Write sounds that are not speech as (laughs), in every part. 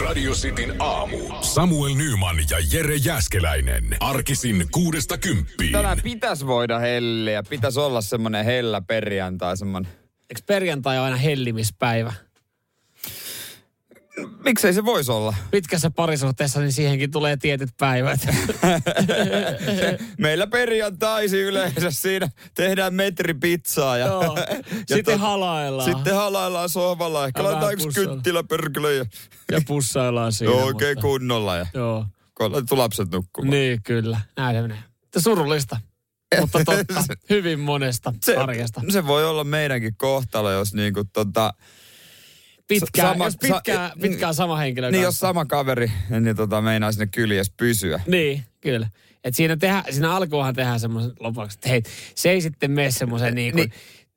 Radio Cityn aamu. Samuel Nyman ja Jere Jäskeläinen. Arkisin kuudesta kymppiin. Tänään pitäisi voida helliä. Pitäisi olla semmonen hellä perjantai, semmonen... Eikö perjantai on aina hellimispäivä? Miksei se voisi olla? Pitkässä parisuhteessa, niin siihenkin tulee tietyt päivät. (laughs) Meillä perjantaisi yleensä siinä tehdään metri pizzaa ja, Joo. (laughs) ja Sitten tot- halaillaan. Sitten halaillaan sohvalla. Ehkä laitetaan yksi kynttilä ja Ja pussaillaan (laughs) siinä. Joo, oikein mutta- kunnolla. Ja Joo. kun laitettu lapset nukkumaan. Niin, kyllä. Näin se menee. Surullista. Mutta totta. Hyvin monesta Se, arjesta. se voi olla meidänkin kohtalo, jos niinku tota... Pitkään, sama- jos pitkään, sa- pitkään sama henkilö Niin jos kanssa. sama kaveri, niin tota meinaa sinne kyljessä pysyä. Niin, kyllä. Et siinä, tehdä, siinä alkuunhan tehdään semmoisen lopuksi, että hei, se ei sitten mene semmoiseen niin kuin,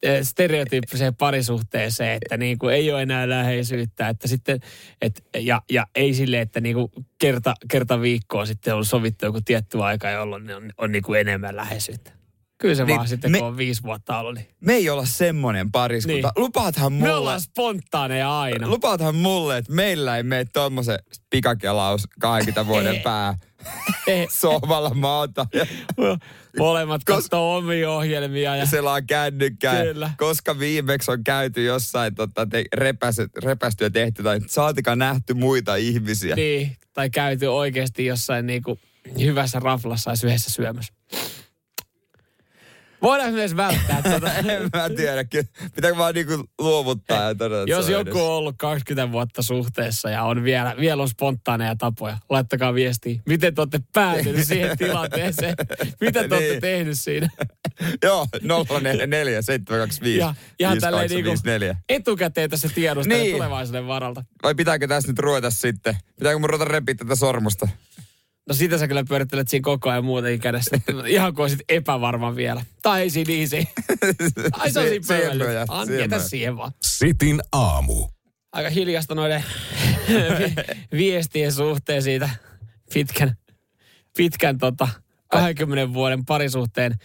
niin. stereotyyppiseen parisuhteeseen, että niin kuin ei ole enää läheisyyttä, että sitten, et, ja, ja ei sille, että niin kuin kerta, kerta viikkoon sitten on sovittu joku tietty aika, jolloin on, on niin kuin enemmän läheisyyttä. Kyllä se Niin, vaan sitten, me- kun on viisi vuotta ollut, niin Me ei olla semmonen pariskunta. Niin. Lupaathan me mulle, ollaan spontaaneja aina. lupaathan mulle, että meillä ei mene tommosen pikakelaus 20 (laughs) vuoden pää (laughs) sohvalla maata Molemmat katsoo omia ohjelmia ja selaa kännykkää. Kyllä. Koska viimeksi on käyty jossain tota, te, repäsy, repästy ja tehty tai saatikaan nähty muita ihmisiä. Niin, tai käyty oikeasti jossain niinku hyvässä raflassa ja yhdessä syömässä. Voidaan myös välttää (laughs) tuota. en mä tiedä, pitääkö vaan niinku luovuttaa ja todeta, Jos joku on ollut 20 vuotta suhteessa ja on vielä, vielä on spontaaneja tapoja, laittakaa viestiä. Miten te olette päätyneet (laughs) siihen tilanteeseen? Mitä te olette Niin. tehnyt siinä? edes. (laughs) Joo, 044 725 Ja ihan tälleen niinku 5854. etukäteen tässä tiedustella Niin. tulevaisuuden varalta. Vai pitääkö tässä nyt ruveta sitten? Pitääkö mun ruveta repiä tätä sormusta? No sitä sä kyllä pyörittelet siinä koko ajan muutenkin kädessä. Ihan kuin olisit epävarma vielä. Tai ei siinä easy. Ai se on siinä siihen pöydällä. nojaa, An, siihen vaan. Sitin aamu. Aika hiljasta noiden (laughs) vi- viestien suhteen siitä pitkän, pitkän tota 20 vuoden parisuhteen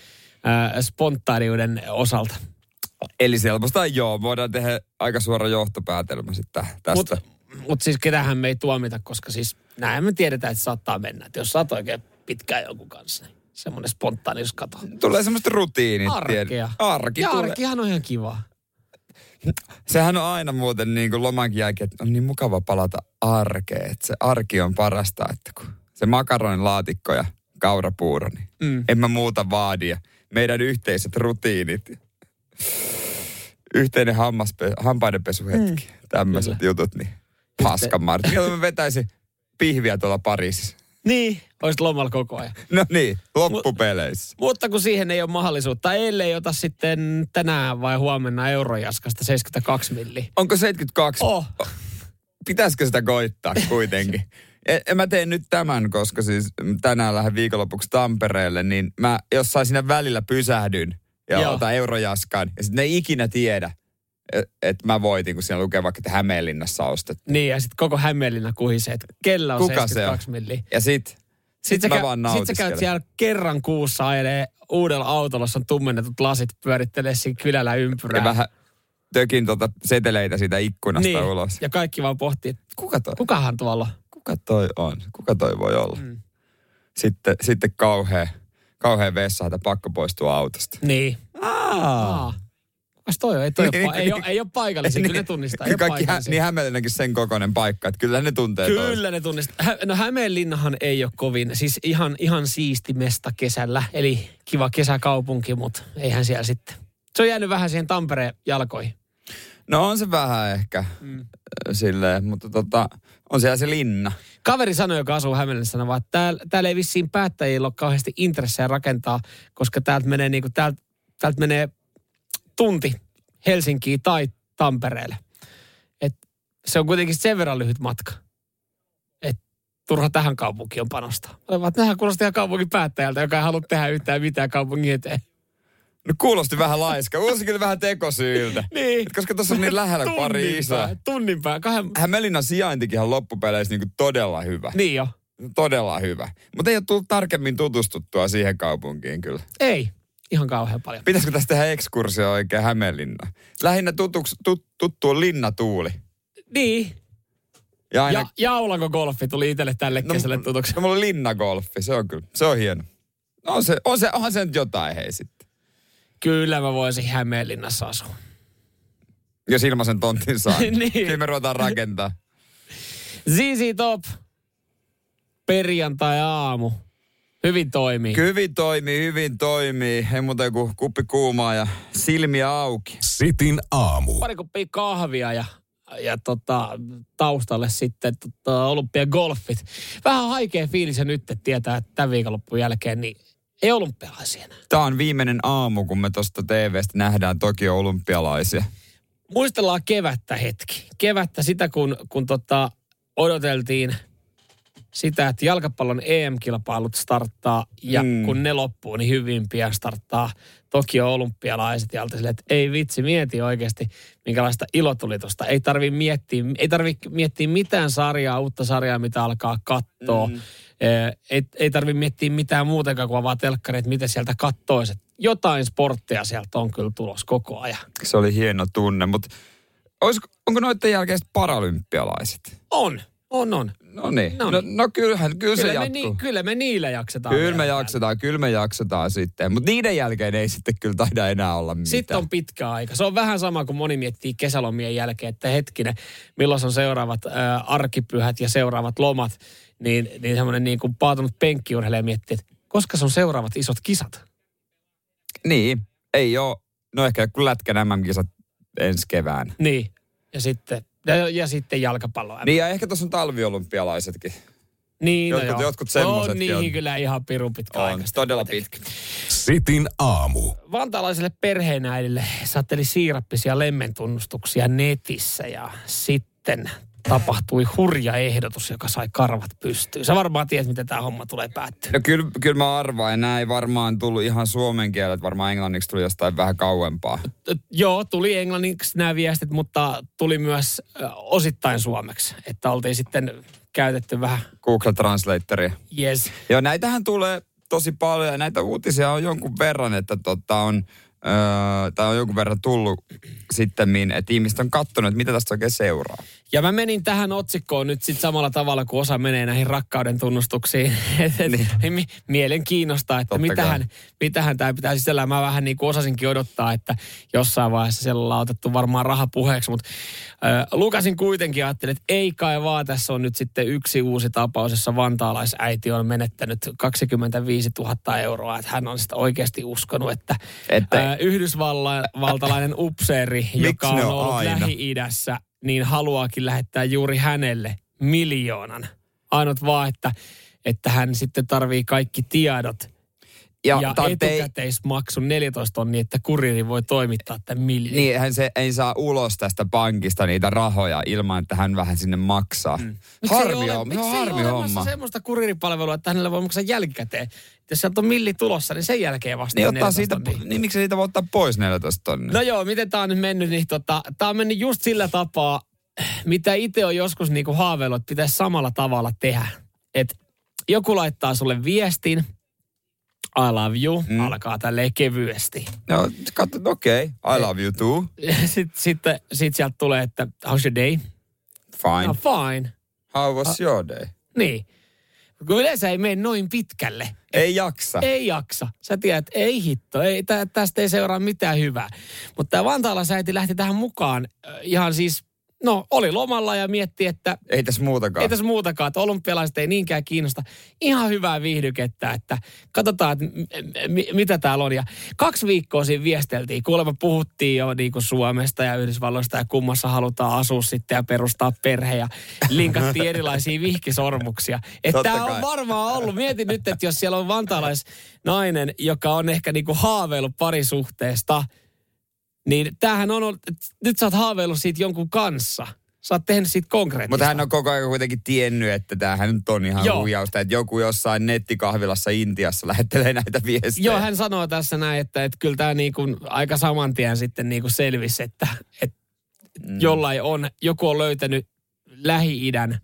spontaaniuden osalta. Eli selvästä joo, voidaan tehdä aika suora johtopäätelmä sitten tästä. Mutta mut siis ketähän me ei tuomita, koska siis näin me tiedetään, että saattaa mennä. Että jos oot oikein pitkään jonkun kanssa, niin semmoinen spontaanius katoaa. tulee semmoista rutiinit. Arkea. Arki ja tulee. arkihan on ihan kiva. Sehän on aina muuten niin kuin lomankin jälkeen, että on niin mukava palata arkeen. Että se arki on parasta, että kun se makaronin laatikko ja kaurapuuro, niin Mm. en mä muuta vaadi. Ja meidän yhteiset rutiinit, yhteinen hammaspe, hampaidenpesuhetki, mm. tämmöiset jutut, niin paskan Martti. Mä vetäisin pihviä tuolla Pariisissa? Niin. Olisit lomalla koko ajan. (laughs) No niin, loppupeleissä. Mutta kun siihen ei ole mahdollisuutta, ellei ota sitten tänään vai huomenna eurojaskasta 72 milliä. Onko 72? Oh, pitäisikö sitä koittaa kuitenkin? (laughs) En, en mä teen nyt tämän, koska siis tänään lähden viikonlopuksi Tampereelle, niin mä jossain siinä välillä pysähdyn ja Joo. otan eurojaskan. Ja sitten ne ei ikinä tiedä, että et mä voitin, kun siinä lukee vaikka, että Hämeenlinnassa ostettu. niin ja sitten koko Hämeenlinna kuhisee, että kellä on Kuka se on? 72 milliä. Ja sit, sit, Sitten mä vaan käy, sit sä käyt siellä kerran kuussa ajelee uudella autolla, jossa on tummennetut lasit, pyörittelee siinä kylällä ympyrää. Ja vähän tökin tota seteleitä siitä ikkunasta niin, ulos. ja kaikki vaan pohtii, että Kuka toi? kukahan tuolla? Kuka toi on? Kuka toi voi olla? Mm. Sitten, sitten kauhea, kauhea vessa, että pakko poistua autosta. Niin. Aa. Aa. Kukas toi on? Ei, toi Niin, (laughs) ole, pa- ei, ole, ei ole paikallisia, kyllä ne tunnistaa. Ole Kaikki hä, niin Hämeenlinnankin sen kokoinen paikka, että kyllä ne tuntee. Kyllä ne tunnistaa. Hä- No Hämeenlinnahan ei ole kovin, siis ihan, ihan siisti mesta kesällä. Eli kiva kesäkaupunki, mutta eihän siellä sitten. Se on jäänyt vähän siihen Tampereen jalkoihin. No on se vähän ehkä Mm. silleen, mutta tota, on siellä se linna. Kaveri sanoi, joka asuu Hämeenlinnassa, sanoi että täällä, täällä ei vissiin päättäjillä ole kauheasti intressejä rakentaa, koska täältä menee, niinku, täältä, täältä menee tunti Helsinkiin tai Tampereelle. Et se on kuitenkin sen verran lyhyt matka. Et turha tähän kaupunkiin on panostaa. Olen vaan, että kuulostaa ihan kaupungin päättäjältä, joka ei halua tehdä yhtään mitään kaupungin eteen. No kuulosti vähän laiska, kuulosti kyllä vähän tekosyyltä. (laughs) Niin. Et koska tuossa on niin lähellä pari Tunnin isoa. pää- Tunnin pää, kahden... Hämeenlinnan sijaintikin on loppupeleissä niin todella hyvä. Niin jo. Todella hyvä. Mutta ei ole tullut tarkemmin tutustuttua siihen kaupunkiin kyllä. Ei. Ihan kauhean paljon. Pitäisikö tästä tehdä ekskursio oikein Hämeenlinnaan? Lähinnä tutuks, tut, tuttu on linnatuuli. Niin. Ja aina, Ja, jaulako golfi tuli itselle tälle no, kesälle tutuksi. No mulla on linnagolfi, se on kyllä, se on hieno. No on se, on se, onhan se nyt jotain hei sitten. Kyllä mä voisin Hämeenlinnassa asua. Jos ilmaisen tontin saa, (laughs) Niin. kyllä me ruvetaan rakentaa. ZZ Top. Perjantai-aamu. Hyvin toimii. Hyvin toimii, hyvin toimii. Ei muuta kuin kuppi kuumaa ja silmiä auki. Sitin aamu. Pari kuppia kahvia ja, ja tota, taustalle sitten tota, olympiagolfit. Vähän haikea fiilis ja nyt että tietää, että tämän viikonloppun jälkeen niin ei olympialaisia enää. Tämä on viimeinen aamu, kun me tuosta TVstä nähdään Tokio olympialaisia. Muistellaan kevättä hetki. Kevättä sitä, kun, kun tota, odoteltiin sitä, että jalkapallon EM-kilpailut starttaa ja Mm. kun ne loppuu, niin hyvin pian starttaa Tokio olympialaiset ja silleen, että ei vitsi, mieti oikeasti, minkälaista ilotulitusta. Ei tarvi miettiä, ei tarvi miettiä mitään sarjaa, uutta sarjaa, mitä alkaa katsoa. Mm. Ei, ei tarvi miettiä mitään muutenkaan kuin avaa telkkari, että miten sieltä kattoiset. Jotain sporttia sieltä on kyllä tulos koko ajan. Se oli hieno tunne, mutta olisiko, onko noiden jälkeen paralympialaiset? On, on, on. No niin. No No, niin. no kyllähän, kyllä, se Kyllä me, jatkuu. ni, kyllä me niillä jaksetaan. Kyllä me jaksetaan, kyllä me jaksetaan sitten. Mutta niiden jälkeen ei sitten kyllä taida enää olla mitään. Sitten on pitkä aika. Se on vähän sama kuin moni miettii kesälomien jälkeen, että hetkinen, milloin on seuraavat ää, arkipyhät ja seuraavat lomat, niin, niin semmoinen niin kuin paatunut penkkiurheilija miettii, että koska se on seuraavat isot kisat. Niin, ei ole. No ehkä kun lätkän MM-kisat ensi kevään. Niin, ja sitten, ja, ja sitten jalkapallo. Niin ja ehkä tuossa on talviolympialaisetkin. niin jotkut- joo. jotkut semmosetkin on. niihin on. kyllä ihan pirun pitkä On, aika. todella pitkä. Sitin aamu. Vantaalaiselle perheenäidille saatteli siirappisia lemmentunnustuksia netissä ja sitten tapahtui hurja ehdotus, joka sai karvat pystyyn. Sä varmaan tiedät, miten tämä homma tulee päättyä. No kyllä, kyllä mä arvaan, ja nämä ei varmaan tullut ihan suomen kielet, varmaan englanniksi tuli jostain vähän kauempaa. Joo, tuli englanniksi nämä viestit, mutta tuli myös osittain suomeksi. Että oltiin sitten käytetty vähän, Google Translatoria. yes. Joo, näitähän tulee tosi paljon ja näitä uutisia on jonkun verran, että tota on, öö, tai on jonkun verran tullut sitten, että ihmiset on katsonut, että mitä tästä oikein seuraa. Ja mä menin tähän otsikkoon nyt sitten samalla tavalla, kuin osa menee näihin rakkauden tunnustuksiin. (laughs) Et, et, niin. Mielenkiinnosta, että Totta mitähän, kai. mitähän tämä pitää sisällään. Mä vähän niin kuin osasinkin odottaa, että jossain vaiheessa siellä ollaan otettu varmaan raha puheeksi. Mutta äh, lukasin kuitenkin ajattelin, että ei kai vaan tässä on nyt sitten yksi uusi tapaus, jossa vantaalaisäiti on menettänyt 25 000 euroa. Että hän on sitä oikeasti uskonut, että, Että- äh, yhdysvaltalainen upseeri, joka on on ollut? Lähi-idässä, niin haluaakin lähettää juuri hänelle miljoonan. Ainut vaan, että, että hän sitten tarvii kaikki tiedot ja, ja tarvitsee- etukäteismaksun 14 tonnia, että kuriiri voi toimittaa tämän miljoonan. Niin, hän se ei saa ulos tästä pankista niitä rahoja ilman, että hän vähän sinne maksaa. Mm. Harmi on, miksi no, ei harmi ole homma. semmoista kuriiripalvelua, että hänellä voi maksaa jälkikäteen. Jos sieltä on milli tulossa, niin sen jälkeen vasta Niin, ottaa 14 siitä, tonnia. niin miksi siitä voi ottaa pois 14 tonnia? No joo, miten tämä on nyt mennyt, niin tota, tämä on mennyt just sillä tapaa, mitä itse on joskus niinku haaveillut, että pitäisi samalla tavalla tehdä. Et joku laittaa sulle viestin, I love you, mm. alkaa tälleen kevyesti. No, katso, okei, okay. I love you too. (laughs) Sitten sit, sit sieltä tulee, että how's your day? Fine. No fine. How was your day? Niin. Kun yleensä ei mene noin pitkälle. Ei jaksa. Ei jaksa. Sä tiedät, ei hitto, ei, tä, tästä ei seuraa mitään hyvää. Mutta tämä Vantaalla säiti lähti tähän mukaan äh, ihan siis, no oli lomalla ja mietti, että Ei tässä muutakaan. ei tässä muutakaan, että olympialaiset ei niinkään kiinnosta. Ihan hyvää viihdykettä, että katsotaan, että m- m- mitä täällä on. Ja kaksi viikkoa siinä viesteltiin. Kuulemma puhuttiin jo niin kuin Suomesta ja Yhdysvalloista ja kummassa halutaan asua sitten ja perustaa perhe. Ja linkattiin (laughs) erilaisia vihkisormuksia. Että tämä on varmaan ollut. Mietin nyt, että jos siellä on vantaalaisnainen, joka on ehkä niin kuin haaveillut parisuhteesta, niin tämähän on ollut, nyt sä oot haaveillut siitä jonkun kanssa. Sä oot tehnyt siitä konkreettista. Mutta hän on koko ajan kuitenkin tiennyt, että tämähän nyt on ihan Joo. huijausta. Että joku jossain nettikahvilassa Intiassa lähettelee näitä viestejä. Joo, hän sanoo tässä näin, että, että kyllä tämä niin kuin aika saman tien sitten niin kuin selvisi, että, että mm. jollain on, joku on löytänyt Lähi-idän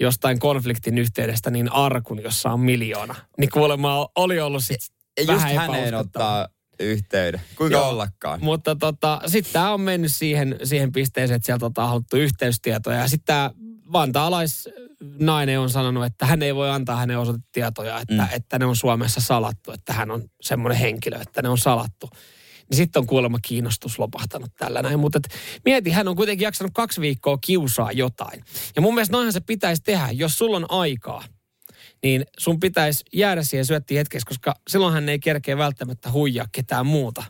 jostain konfliktin yhteydestä niin arkun, jossa on miljoona. Niin kuulemma oli ollut sitten ja just vähän häneen ottaa yhteyden. Kuinka Joo. ollakaan? Mutta tota, sitten tämä on mennyt siihen, siihen pisteeseen, että sieltä on haluttu yhteystietoja. Ja sitten tämä vantaalaisnainen on sanonut, että hän ei voi antaa hänen osoitetietoja, että, mm. että ne on Suomessa salattu, että hän on semmoinen henkilö, että ne on salattu. Niin sitten on kuulemma kiinnostus lopahtanut tällä näin. Mutta mieti, hän on kuitenkin jaksanut kaksi viikkoa kiusaa jotain. Ja mun mielestä noinhan se pitäisi tehdä, jos sulla on aikaa niin sun pitäisi jäädä siihen syöttiin hetkessä, koska silloin hän ei kerkeä välttämättä huijaa ketään muuta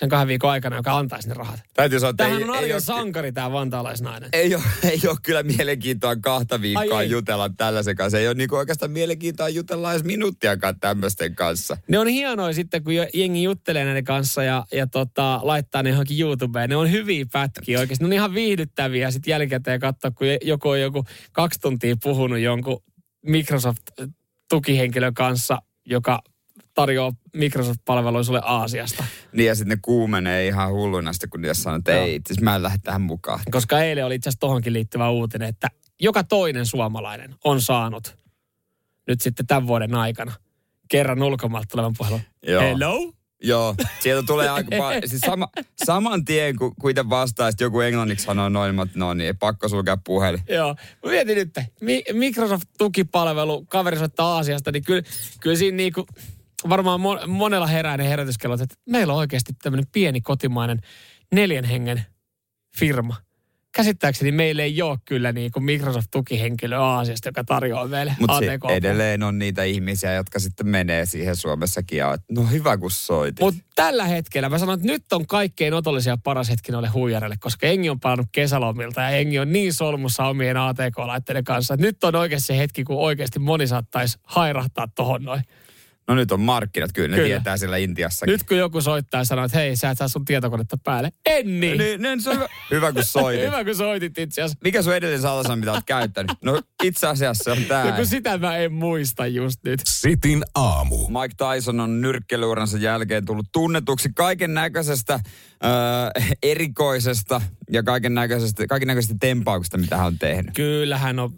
sen kahden viikon aikana, joka antaisi ne rahat. Täytyy sanoa, Tämähän ei, on ei, arjen sankari, tämä vantaalaisnainen. ei, ole, (laughs) ei ole kyllä mielenkiintoa kahta viikkoa Ai ei. jutella tällaisen kanssa. Ei ole niinku oikeastaan mielenkiintoa jutella edes minuuttiakaan tämmöisten kanssa. Ne on hienoja sitten, kun jengi juttelee näiden kanssa ja, ja tota, laittaa ne johonkin YouTubeen. Ne on hyviä pätkiä oikeasti. Ne on ihan viihdyttäviä sitten jälkikäteen katsoa, kun joku on joku kaksi tuntia puhunut jonkun Microsoft-tukihenkilön kanssa, joka tarjoaa Microsoft-palveluja sulle Aasiasta. Niin ja sitten ne kuumenee ihan hulluna sitten, kun ne sanoo, että Joo. ei, itse mä en lähde tähän mukaan. Koska eilen oli itse asiassa tohonkin liittyvä uutinen, että joka toinen suomalainen on saanut nyt sitten tämän vuoden aikana kerran ulkomailta tulevan puhelun. Joo. Hello? Joo, sieltä tulee aika paljon. (laughs) Siis sama, saman tien, kun kuitenkin vastaa, että joku englanniksi sanoo noin, mutta no niin, pakko sulkea puhelin. Joo. Mä mietin nyt, Mi- Microsoft-tukipalvelu, kaveri soittaa Aasiasta, niin kyllä, kyllä siinä niinku, varmaan mo- monella herää ne herätyskellot, että meillä on oikeasti tämmöinen pieni kotimainen neljän hengen firma. Käsittääkseni meillä ei ole kyllä niinku Microsoft-tukihenkilö Aasiasta, joka tarjoaa meille Mutta ATK. edelleen on niitä ihmisiä, jotka sitten menee siihen Suomessakin ja no hyvä kun soitit. Mutta tällä hetkellä mä sanon, että nyt on kaikkein otollisia paras hetki noille huijareille, koska Engi on palannut kesälomilta ja Engi on niin solmussa omien ATK-laitteiden kanssa. että nyt on oikeasti se hetki, kun oikeasti moni saattaisi hairahtaa tohon noin. No nyt on markkinat, kyllä ne Kyllä. tietää siellä Intiassakin. Nyt kun joku soittaa ja sanoo, että hei, sä et saa sun tietokonetta päälle. En niin. Niin, niin se on hyvä. (laughs) hyvä kun soitit. Hyvä, kun soitit itse asiassa. Mikä sun edellinen salasana, mitä oot käyttänyt? No itse asiassa se on tää. kun sitä mä en muista just nyt. Sitin aamu. Mike Tyson on nyrkkeilyuransa jälkeen tullut tunnetuksi kaiken näköisestä äh, erikoisesta ja kaiken näköisestä, kaiken näköisestä tempauksesta, mitä hän on tehnyt. Kyllä hän on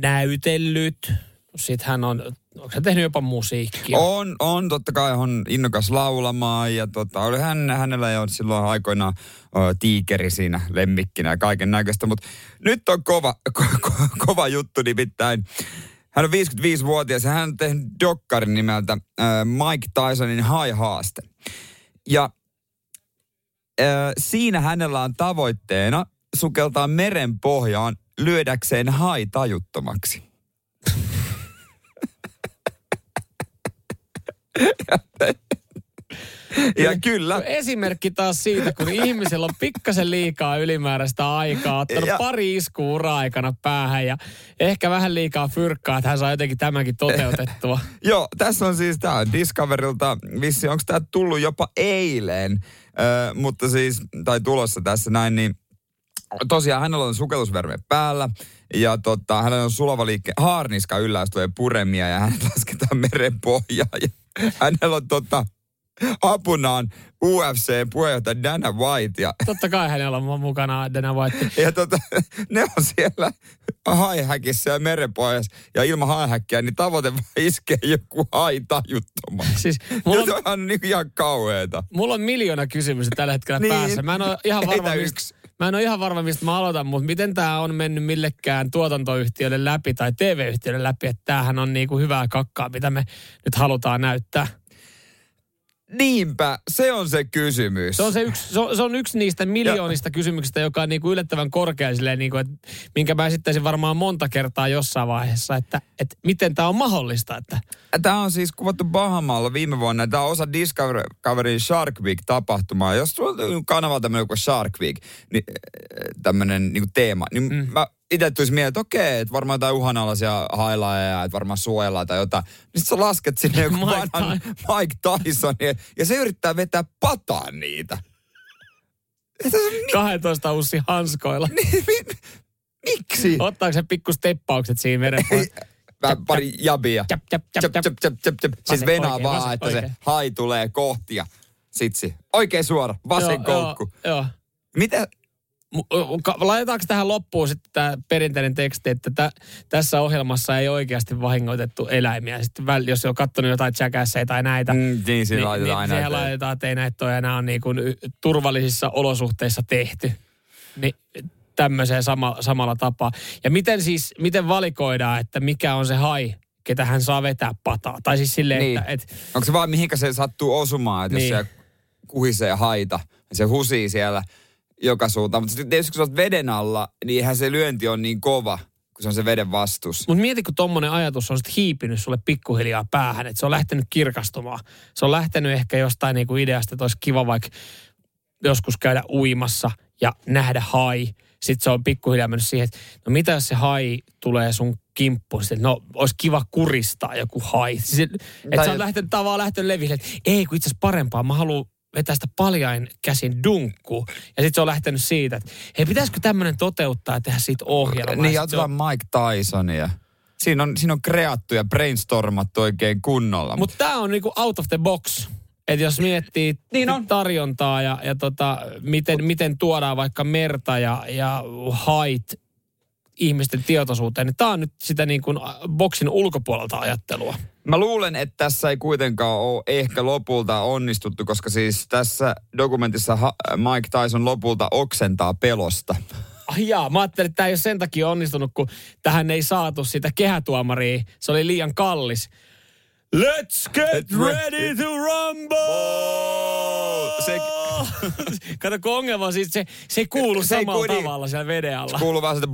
näytellyt. Sitten hän on, onko hän tehnyt jopa musiikkia? On, on, totta kai on innokas laulamaan ja tota, oli hän, hänellä jo silloin aikoinaan ö, tiikeri siinä lemmikkinä ja kaiken näköistä, mutta nyt on kova, (laughs) ko, ko, kova juttu nimittäin. Hän on 55-vuotias ja hän on tehnyt dokkarin nimeltä ö, Mike Tysonin hai-haaste. Ja ö, siinä hänellä on tavoitteena sukeltaa meren pohjaan lyödäkseen hai tajuttomaksi. (laughs) Ja kyllä, Esimerkki taas siitä, kun ihmisellä on pikkasen liikaa ylimääräistä aikaa, ottanut Ja- pari iskua ura-aikana päähän ja ehkä vähän liikaa fyrkkaa, että hän saa jotenkin tämänkin toteutettua. (laughs) Joo, tässä on siis tämä Discoverilta, vissi onko tämä tullut jopa eilen, ö, mutta siis, tai tulossa tässä näin, niin tosiaan hänellä on sukellusverme päällä ja tota, hänellä on sulava liikke, haarniska yllä, tulee puremia ja hänet lasketaan meren pohjaan ja (laughs) hänellä on tota, apunaan UFC-puheenjohtaja Dana White ja Totta kai hänellä on mukana Dana White. (laughs) ja tota, ne on siellä haihäkissä ja merenpohjassa. Ja ilman haihäkkiä, niin tavoite vaan iskee joku hai tajuttomaan. Siis Ja mulla se on, on niin ihan kauheeta. mulla on miljoona kysymystä tällä hetkellä Niin. päässä. Mä en ole ihan varma, mistä, yksi. Mä en ole ihan varma, mistä mä aloitan, mutta miten tämä on mennyt millekään tuotantoyhtiöille läpi tai TV-yhtiöille läpi, että tämähän on niinku hyvää kakkaa, mitä me nyt halutaan näyttää. Niinpä, se on se kysymys. Se on, se yksi, se on, se on yksi niistä miljoonista kysymyksistä, joka on niinku yllättävän korkea silleen, niinku, että, minkä mä esittäisin varmaan monta kertaa jossain vaiheessa, että, että miten tämä on mahdollista. Että, Tämä on siis kuvattu Bahamaalla viime vuonna. Tämä on osa Discovery Shark Week-tapahtumaa. Jos sulla on kanavalla tämmöinen joku Shark Week, niin tämmöinen niin teema, niin mm. mä itse tulisi mieleen, että okei, että varmaan jotain uhanalaisia hailajeja, että varmaan suojellaan tai jotain. Niin sä lasket sinne joku (laughs) Mike vanhan Mike Tysonin ja se yrittää vetää pataan niitä. Että se- mi- 12 ussi hanskoilla. (laughs) mi- Miksi? Ottaako se pikku steppaukset siinä veren Vähän pari jabia. Siis venaa oikein, vaan, vasen, että se oikein. hai tulee kohti ja sitsi. Oikein suora, vasen Joo, koukku. Joo, joo. Mitä? Laitetaanko tähän loppuun sitten tämä perinteinen teksti, että tä, tässä ohjelmassa ei oikeasti vahingoitettu eläimiä. Sitten väl, jos on katsonut jotain jackassei tai näitä, Mm, niin, siinä laitetaan aina. siihen että- laitetaan, että ei näitä ole enää niin kuin turvallisissa olosuhteissa tehty. Niin tämmöiseen sama, samalla tapaa. Ja miten siis, miten valikoidaan, että mikä on se hai, ketä hän saa vetää pataa? Tai siis silleen, Niin. että... Et, Onko se vaan mihinkä se sattuu osumaan, että Niin. jos se kuhisee haita, niin se husii siellä joka suuntaan. Mutta sitten tietysti kun sä oot veden alla, niin eihän se lyönti on niin kova, kun se on se veden vastus. Mutta mieti, kun tommonen ajatus on sit hiipinyt sulle pikkuhiljaa päähän, että se on lähtenyt kirkastumaan. Se on lähtenyt ehkä jostain niinku ideasta, että olisi kiva vaikka joskus käydä uimassa ja nähdä hai. Sitten se on pikkuhiljaa mennyt siihen, että no mitä jos se hai tulee sun kimppuun? Sitten, no olisi kiva kuristaa joku hai. Siis, että sä oot lähtenyt, tavallaan lähtenyt leville, että ei kun itse asiassa parempaa. Mä haluan vetää sitä paljain käsin dunkkuun. Ja sitten se on lähtenyt siitä, että hei pitäisikö tämmöinen toteuttaa ja tehdä siitä ohjelmaa. Niin, Ja on- Mike Tysonia. Siinä on, siinä on kreattu ja brainstormattu oikein kunnolla. Mutta tämä on niinku out of the box. Että jos miettii Niin on. tarjontaa ja, ja tota, miten, miten tuodaan vaikka merta ja, ja hait ihmisten tietoisuuteen, niin tämä on nyt sitä niin kuin boksin ulkopuolelta ajattelua. Mä luulen, että tässä ei kuitenkaan ole ehkä lopulta onnistuttu, koska siis tässä dokumentissa ha- Mike Tyson lopulta oksentaa pelosta. Ai jaa, mä ajattelin, että tämä ei ole sen takia onnistunut, kun tähän ei saatu sitä kehätuomaria. Se oli liian kallis. Let's get ready to rumble! Se- Kato, kun ongelma on siis, se, se kuuluu se samalla kuulu, tavalla siellä veden alla. Se kuuluu vähän sitä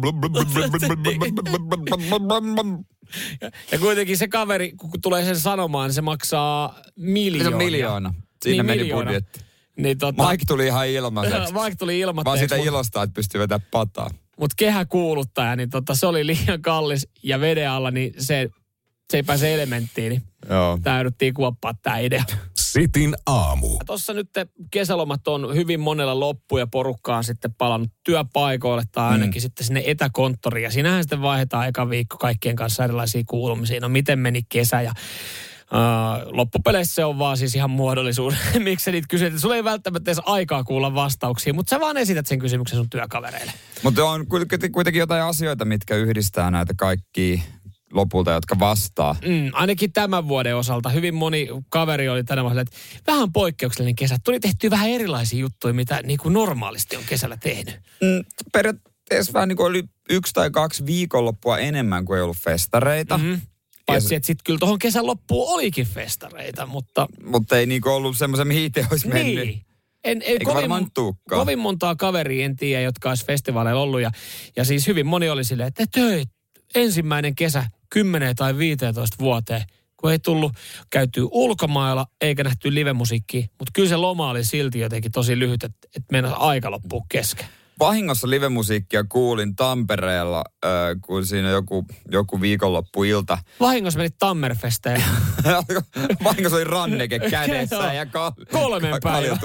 ja kuitenkin se kaveri, kun tulee sen sanomaan, se maksaa miljoona. Se on miljoona. Siinä niin, meni miljoona. budjetti. Niin, tota, Mike tuli ihan ilmaiseksi. Mike tuli ilmaiseksi. Vaan sitä ilosta, että pystyy vetämään pataa. Mutta kehäkuuluttaja, niin tota, se oli liian kallis. Ja veden alla, niin se, se ei pääse elementtiin. Niin Joo. täyduttiin kuoppaa tämä idea. Sitin aamu. Tuossa nyt kesälomat on hyvin monella loppu ja porukka on sitten palannut työpaikoille tai ainakin mm. sitten sinne etäkonttoriin. Ja siinähän sitten vaihdetaan eka viikko kaikkien kanssa erilaisia kuulumisia. No miten meni kesä ja Uh, loppupeleissä se on vaan siis ihan muodollisuus. (laughs) Miksi niitä kysyt? Sulla ei välttämättä edes aikaa kuulla vastauksia, mutta sä vaan esität sen kysymyksen sun työkavereille. Mutta on kuitenkin kuitenkin jotain asioita, mitkä yhdistää näitä kaikkia lopulta, jotka vastaa. Mm, ainakin tämän vuoden osalta hyvin moni kaveri oli tänä vuonna, että vähän poikkeuksellinen kesä. Tuli tehty vähän erilaisia juttuja, mitä niin kuin normaalisti on kesällä tehnyt. Mm, periaatteessa vähän niin kuin oli yksi tai kaksi viikonloppua enemmän kuin ei ollut festareita. Mm. Ja Paitsi, että sitten kyllä tuohon kesän loppuun olikin festareita, mutta Mutta ei niinku ollut semmoisen, mihin itse olisi mennyt. niin. En, en, Eikä varmaan tuukkaan. kovin montaa kaveria en tiedä, jotka olisi festivaaleilla ollut. Ja, ja siis hyvin moni oli silleen, että töit, ensimmäinen kesä 10 tai 15 vuoteen, kun ei tullut käytyä ulkomailla eikä nähty livemusiikkia. Mutta kyllä se loma oli silti jotenkin tosi lyhyt, että, että mennä aika loppuu kesken. Vahingossa livemusiikkia kuulin Tampereella, äh, kun siinä joku, joku viikonloppuilta. Vahingossa menit Tammerfesteen. (laughs) Vahingossa oli ranneke (laughs) kädessä ja ka- Kolmen ka- päivän.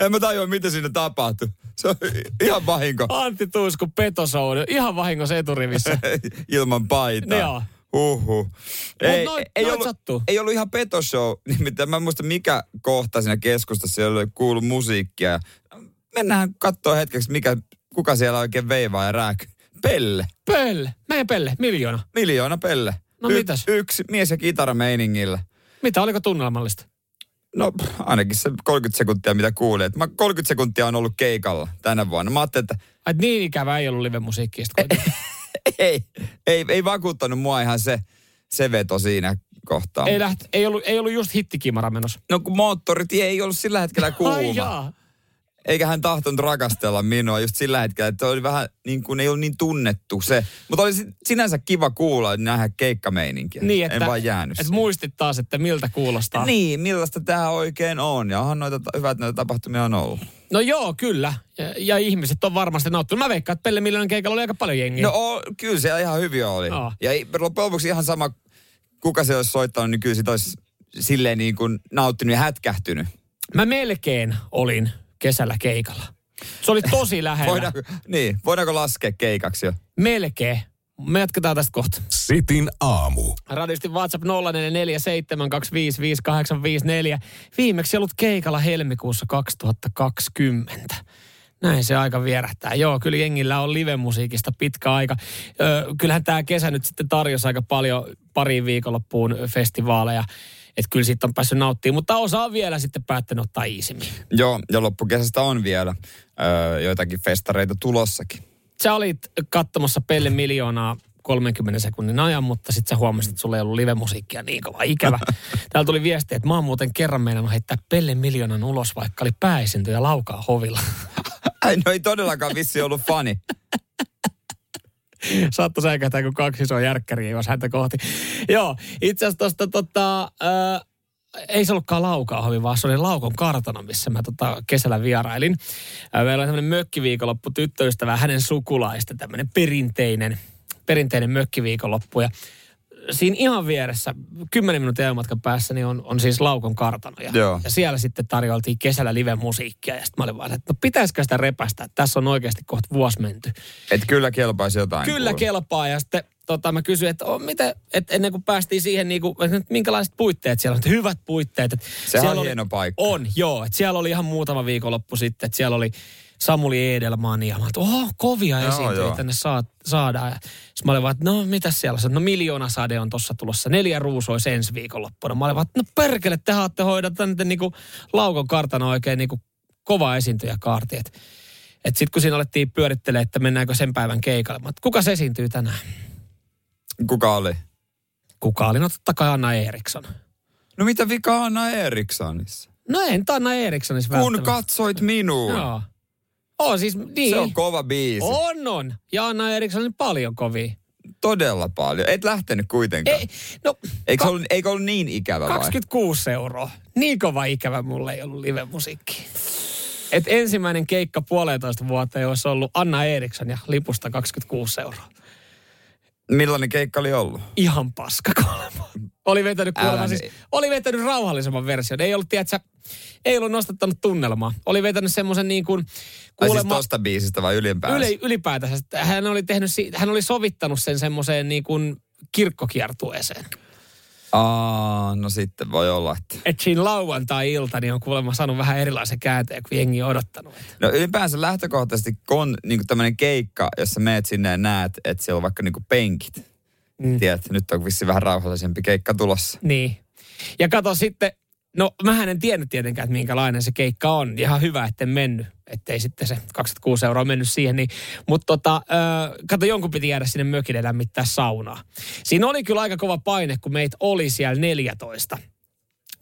En mä tajua, mitä siinä tapahtui. Se on ihan vahinko. Antti Tuisku Petosoudi, ihan vahingossa eturivissä. (laughs) Ilman paitaa. Joo. Huhhuh. Ei, noit- ei, noit ollut, sattuu. ei ollut ihan petoshow, (laughs) nimittäin mä en muista mikä kohta siinä keskustassa siellä oli kuulu musiikkia. Mennään katsoa hetkeksi, mikä, kuka siellä oikein veivaa ja rääky. Pelle. Pelle, meidän Pelle, miljoona. Miljoona Pelle. No mitäs? Yksi mies ja kitara meiningillä. Mitä, oliko tunnelmallista? No ainakin se 30 sekuntia, mitä kuulin. Et Mä 30 sekuntia on ollut keikalla tänä vuonna. Mä ajattelin, että Ai niin ikävä ei ollut (laughs) kuitenkin. ei, ei, ei vakuuttanut mua ihan se, se veto siinä kohtaa. ei, läht, ei, ollut, ei ollut just hittikimara menossa. No kun moottoritie ei ollut sillä hetkellä kuuma. Ai jaa. Eikä hän tahtonut rakastella minua just sillä hetkellä, että oli vähän niin kuin ei ollut niin tunnettu se. Mutta oli si- sinänsä kiva kuulla nähdä keikkameininkiä. Niin, että, en vaan jäänyt että siihen. muistit taas, että miltä kuulostaa. Niin, millaista tämä oikein on. Ja onhan noita ta- hyvät noita tapahtumia on ollut. No joo, kyllä. Ja, ja ihmiset on varmasti nauttinut. Mä veikkaan, että Pelle Miljoonan keikalla oli aika paljon jengiä. No o, kyllä se ihan hyvin oli. Joo. Ja loppujen lopuksi ihan sama, kuka se olisi soittanut, niin kyllä sitä olisi silleen niin kuin nauttinut ja hätkähtynyt. Mä melkein olin kesällä keikalla. Se oli tosi (laughs) lähellä. Voidaanko, niin, voidaanko laskea keikaksi jo? Melkein. Me jatketaan tästä kohta. Sitin aamu. Radiosti WhatsApp 0447255854. Viimeksi ollut keikalla helmikuussa 2020. Näin se aika vierähtää. Joo, kyllä jengillä on live-musiikista pitkä aika. Ö, kyllähän tämä kesä nyt sitten tarjosi aika paljon pariin viikonloppuun festivaaleja. Että kyllä siitä on päässyt nauttimaan, mutta osa on vielä sitten päättänyt ottaa iisimmin. Joo, ja loppukesästä on vielä öö, joitakin festareita tulossakin. Sä olit katsomassa Pelle miljoonaa 30 sekunnin ajan, mutta sitten sä huomasit, että sulla ei ollut livemusiikkia niin kova ikävä. (laughs) Täällä tuli viesti, että mä oon muuten kerran meinannut heittää Pelle miljoonan ulos, vaikka oli pääesintöjä laukaa hovilla. (laughs) Ai, no ei todellakaan vissi ollut fani. (laughs) Saattoi säikähtää, kun kaksi isoa järkkäriä jos häntä kohti. Joo, itse asiassa tuosta tota, äh, ei se ollutkaan Laukaahovi, vaan se oli Laukon kartano, missä mä tota kesällä vierailin. Äh, meillä oli tämmöinen mökkiviikonloppu tyttöystävä, hänen sukulaista, tämmöinen perinteinen, perinteinen mökkiviikonloppu. Ja siinä ihan vieressä, 10 minuutin ajomatkan päässä, niin on, on siis Laukon kartano. Ja, Joo. ja siellä sitten tarjoltiin kesällä live-musiikkia. Ja sitten mä olin vaan, että no pitäisikö sitä repästä, että tässä on oikeasti kohta vuosi menty. Että kyllä kelpaisi jotain. Kyllä kuulla. kelpaa ja sitten tota, mä kysyin, että oh, miten, että ennen kuin päästiin siihen, niin kuin, että minkälaiset puitteet siellä on, että hyvät puitteet. Että siellä on hieno paikka. On, joo. Että siellä oli ihan muutama viikonloppu sitten, että siellä oli Samuli Edelman ja mä olin, oho, kovia esiintyjä joo. tänne saa, saadaan. Sitten mä olin vaan, että no mitäs siellä on? No miljoona sade on tossa tulossa, neljä ruusois ensi viikonloppuna. Mä olin vaan, että no perkele, te haatte hoida tänne niinku laukon kartana oikein niinku kova esiintyjä kaarti. Että et sitten kun siinä alettiin pyörittelemään, että mennäänkö sen päivän keikalle, mä, kuka se esiintyy tänään? Kuka oli? Kuka oli? No totta kai Anna Eriksson. No mitä vika Anna Erikssonissa? No en Anna Erikssonissa Kun välttämättä. katsoit minua. Joo. On siis niin. Se on kova biisi. On, on. Ja Anna Eriksson on paljon kovia. Todella paljon. Et lähtenyt kuitenkaan. Ei, no, Eikö, ka- ollut, eikö ollut niin ikävä vai? 26 euroa. Niin kova ikävä mulle ei ollut live-musiikki. Et ensimmäinen keikka puolentoista vuotta, jos ollut Anna Eriksson ja lipusta 26 euroa. Millainen keikka oli ollut? Ihan paska. Oli vetänyt kuulemma siis, niin. oli vetänyt rauhallisemman version. Ei ollut, tiedätkö, ei ollut nostattanut tunnelmaa. Oli vetänyt semmoisen niin kuin, siis kuulemma, tosta biisistä vai ylipäänsä? Yle, ylipäätänsä. Hän oli, tehnyt, hän oli sovittanut sen semmoiseen niin kuin kirkkokiertueeseen. Aa, no sitten voi olla, että... Että siinä lauantai-ilta niin on kuulemma saanut vähän erilaisen käänteen kuin jengi on odottanut. No ylipäänsä lähtökohtaisesti, kun niin tämmöinen keikka, jossa meet sinne ja näet, että siellä on vaikka niin penkit. Mm. Tiedät, nyt on vissiin vähän rauhallisempi keikka tulossa. Niin. Ja kato sitten, no mähän en tiennyt tietenkään, että minkälainen se keikka on. Ihan hyvä, etten mennyt. Ettei sitten se 26 euroa mennyt siihen. Niin. Mutta tota, äh, kato, jonkun piti jäädä sinne mökille lämmittää saunaa. Siinä oli kyllä aika kova paine, kun meitä oli siellä 14.